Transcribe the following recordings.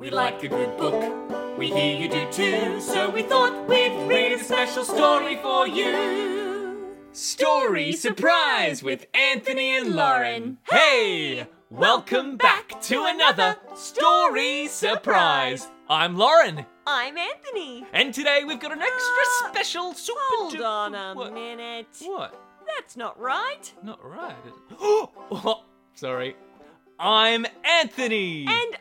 We like a good book. We hear you do too. So we thought we'd read a special story for you. Story Surprise with Anthony and Lauren. Hey! Welcome back to another Story Surprise. I'm Lauren, I'm Anthony. and today we've got an extra Ah, special super Hold duper- on a what? minute. What? That's not right. Not right. is it? Oh, sorry. I'm Anthony. And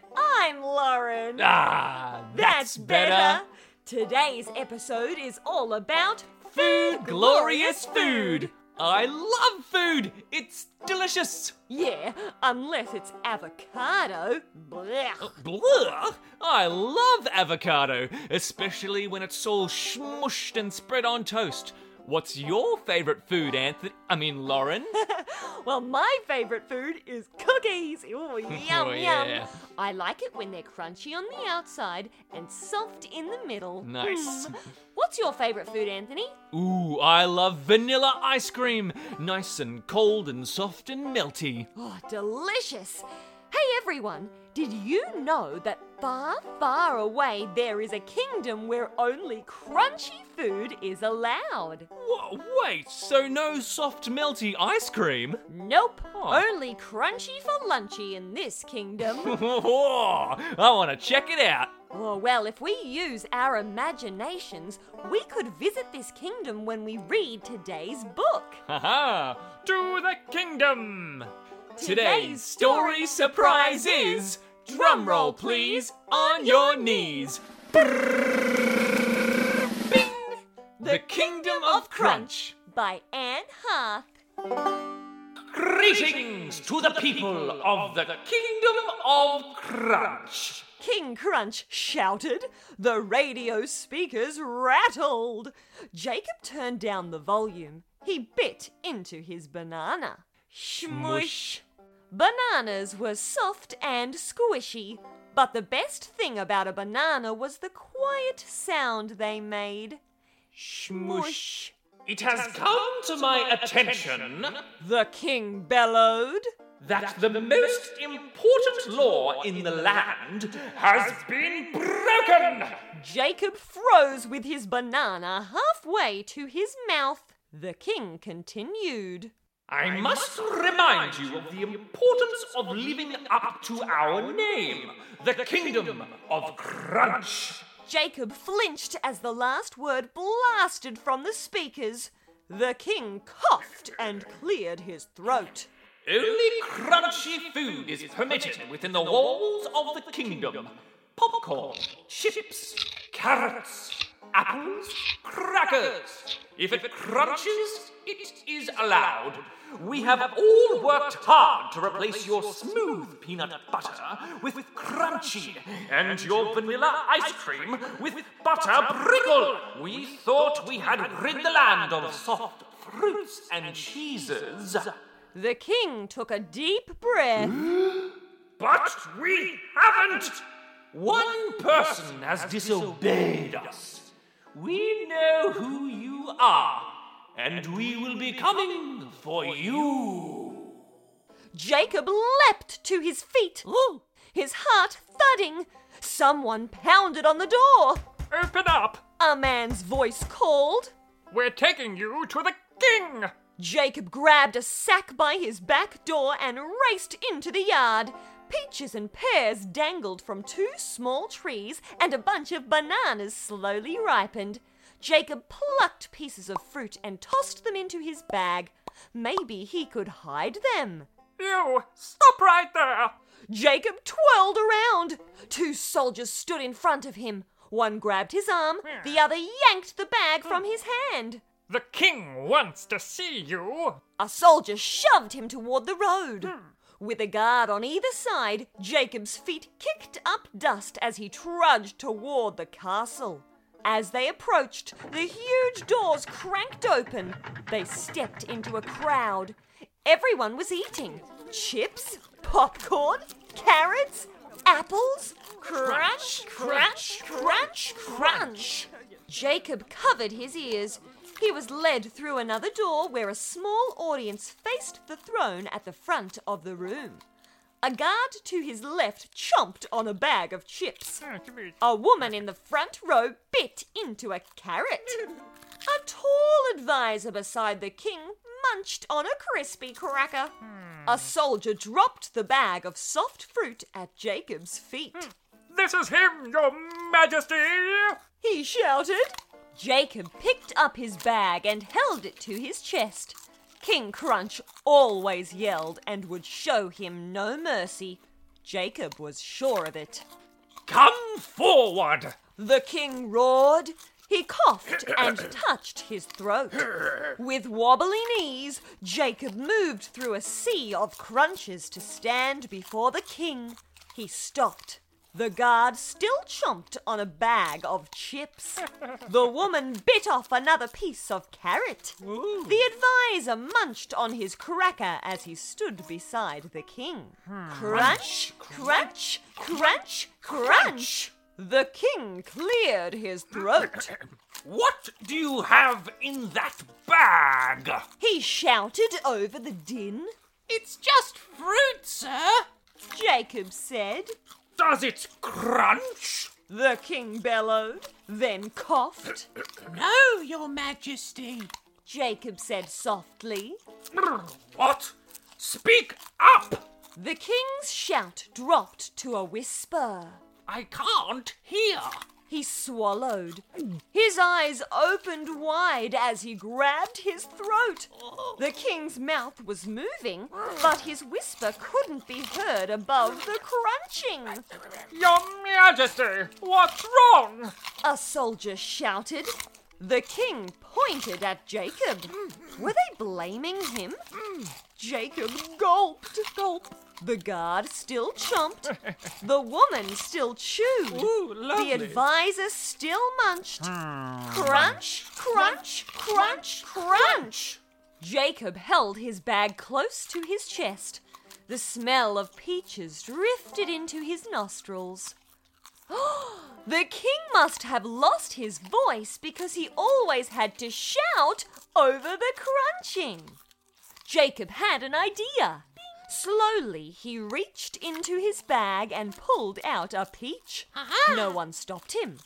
I'm Lauren. ah, that's, better. Today's episode is all about Food, glorious food. I love food. It's delicious. Yeah, unless it's avocado. Blech. Blah. I love avocado, especially when it's all smushed and spread on toast. What's your favorite food, Anthony? I mean, Lauren? Well, my favorite food is cookies. Ooh, yum, Oh, yeah. yum. I like it when they're crunchy on the outside and soft in the middle. Nice. Mm. What's your favorite food, Anthony? Ooh, I love vanilla ice cream. Nice and cold and soft and melty. Oh, delicious! Everyone, did you know that far, far away there is a kingdom where only crunchy food is allowed? Wha wait, so no soft melty ice cream? Nope, Oh. only crunchy for lunchy in this kingdom. I want to check it out. oh, well, if we use our imaginations, we could visit this kingdom when we read today's book. Haha! To the kingdom! Today's story surprise is- drumroll please, on your knees. Bing! The Kingdom of Crunch. by Anne Harth. Greetings to the people of the Kingdom of Crunch. King Crunch shouted. The radio speakers rattled. Jacob turned down the volume. He bit into his banana. Shmush. Bananas were soft and squishy, but the best thing about a banana was the quiet sound they made. Shmush. It has come to my attention The king bellowed. that the most important law in the land has been broken. Jacob froze with his banana halfway to his mouth. The king continued. I must remind you of the importance of living up to our name, the Kingdom of Crunch. Jacob flinched as the last word blasted from the speakers. The king coughed and cleared his throat. Only crunchy food is permitted within the walls of the kingdom. Popcorn, chips, carrots, apples, crackers. If it crunches, it is allowed. We have all worked hard to replace your smooth peanut butter with crunchy and your vanilla ice cream with butter brickle. We thought we had rid the land of soft fruits and cheeses. The king took a deep breath. But we haven't! One person has disobeyed us. We know who you are, and we will be coming for you. Jacob leapt to his feet, Ooh. his heart thudding. Someone pounded on the door. Open up! A man's voice called. We're taking you to the king! Jacob grabbed a sack by his back door and raced into the yard. Peaches and pears dangled from two small trees, and a bunch of bananas slowly ripened. Jacob plucked pieces of fruit and tossed them into his bag. Maybe he could hide them. You! Stop right there! Jacob twirled around. Two soldiers stood in front of him. One grabbed his arm, the hmm. other yanked the bag from hmm. his hand. The king wants to see you! A soldier shoved him toward the road. Hmm. With a guard on either side, Jacob's feet kicked up dust as he trudged toward the castle. As they approached, the huge doors cranked open. They stepped into a crowd. Everyone was eating chips, popcorn, carrots, apples. Crunch, crunch, crunch, crunch. Jacob covered his ears. He was led through another door where a small audience faced the throne at the front of the room. A guard to his left chomped on a bag of chips. Ah, a woman in the front row bit into a carrot. A tall advisor beside the king munched on a crispy cracker. A soldier dropped the bag of soft fruit at Jacob's feet. Hmm. This is him, your majesty! He shouted. Jacob picked up his bag and held it to his chest. King Crunch always yelled and would show him no mercy. Jacob was sure of it. Come forward! The king roared. He coughed and touched his throat. With wobbly knees, Jacob moved through a sea of crunches to stand before the king. He stopped. The guard still chomped on a bag of chips. The woman bit off another piece of carrot. The advisor munched on his cracker as he stood beside the king. Hmm. Crunch, crunch, crunch, crunch. The king cleared his throat. What do you have in that bag? He shouted over the din. It's just fruit, sir. Jacob said. Does it crunch? The king bellowed, then coughed. No, your majesty. Jacob said softly. What? Speak up! The king's shout dropped to a whisper. I can't hear. He swallowed. His eyes opened wide as he grabbed his throat. The king's mouth was moving, but his whisper couldn't be heard above the crunching. Your majesty, what's wrong? A soldier shouted. The king pointed at Jacob. Were they blaming him? Jacob gulped. Gulp. The guard still chomped. The woman still chewed. Ooh, lovely. The advisor still munched. Hmm. Crunch, crunch, crunch, crunch. Jacob held his bag close to his chest. The smell of peaches drifted into his nostrils. the king must have lost his voice because he always had to shout over the crunching. Jacob had an idea. Slowly, he reached into his bag and pulled out a peach. Aha! No one stopped him.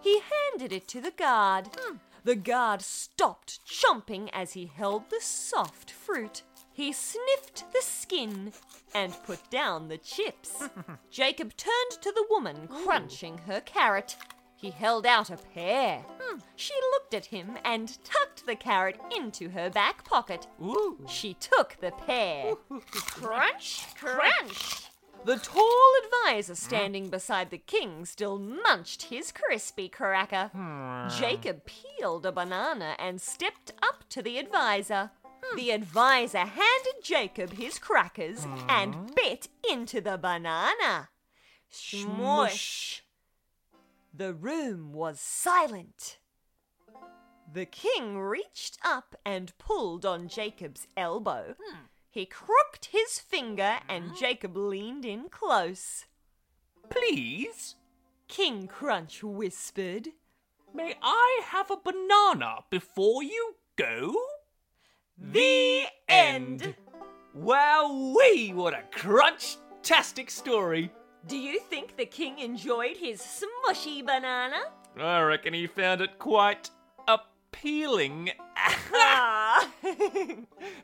He handed it to the guard. Hmm. The guard stopped chomping as he held the soft fruit. He sniffed the skin and put down the chips. Jacob turned to the woman crunching her carrot. He held out a pear. Hmm. She looked at him and tucked the carrot into her back pocket. Ooh. She took the pear. crunch, crunch. The tall advisor standing beside the king still munched his crispy cracker. Hmm. Jacob peeled a banana and stepped up to the advisor. Hmm. The advisor handed Jacob his crackers and bit into the banana. Smush. The room was silent. The king reached up and pulled on Jacob's elbow. He crooked his finger and Jacob leaned in close. Please, King Crunch whispered. may I have a banana before you go? The end. Wowee, what a crunch-tastic story. Do you think the king enjoyed his smushy banana? I reckon he found it quite appealing. Ah.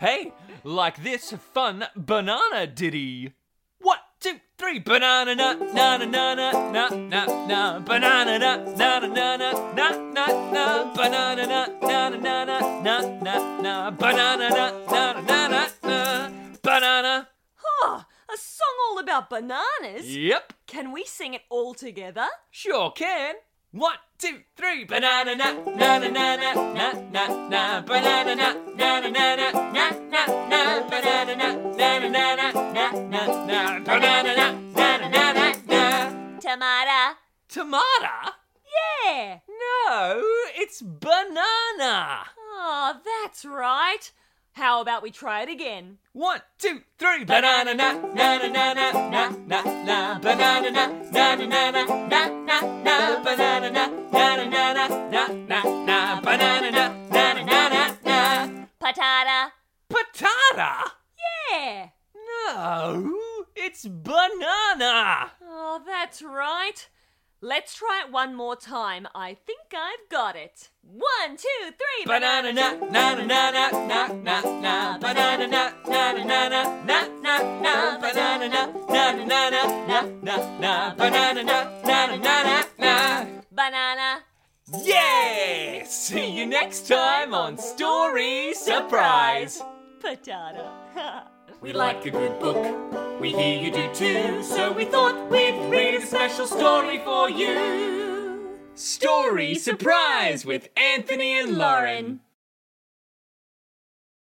hey, like this fun banana ditty. One, two, three, banana na na na na na na na na banana na na na na na na na na banana na na na na na na na na banana na na na na na na about bananas. Yep, Can we sing it all together? sure can. One, two, three, banana na na na na na na na na banana na na na na na na na na banana na na na na na na na na banana na na na na na na Tomato. Tomato? Yeah. No, it's banana. Oh, that's right. How about we try it again? One, two, three, banana na na na na na na na na banana na na na na na na na na banana na na na na na na na na banana na na na na na na Patata. patata. Yeah. No, it's banana. Oh, That's right. Let's try it one more time. I think I've got it. One, two, three. Banana na na na na na na na. Banana na na na na na na na. Banana na na na na na na na. Banana na na na na na. Banana. Yeah! See you next time on Story Surprise. Potato. We like a good book. We hear you do too, so we thought we'd read a special story for you. Story Surprise with Anthony and Lauren.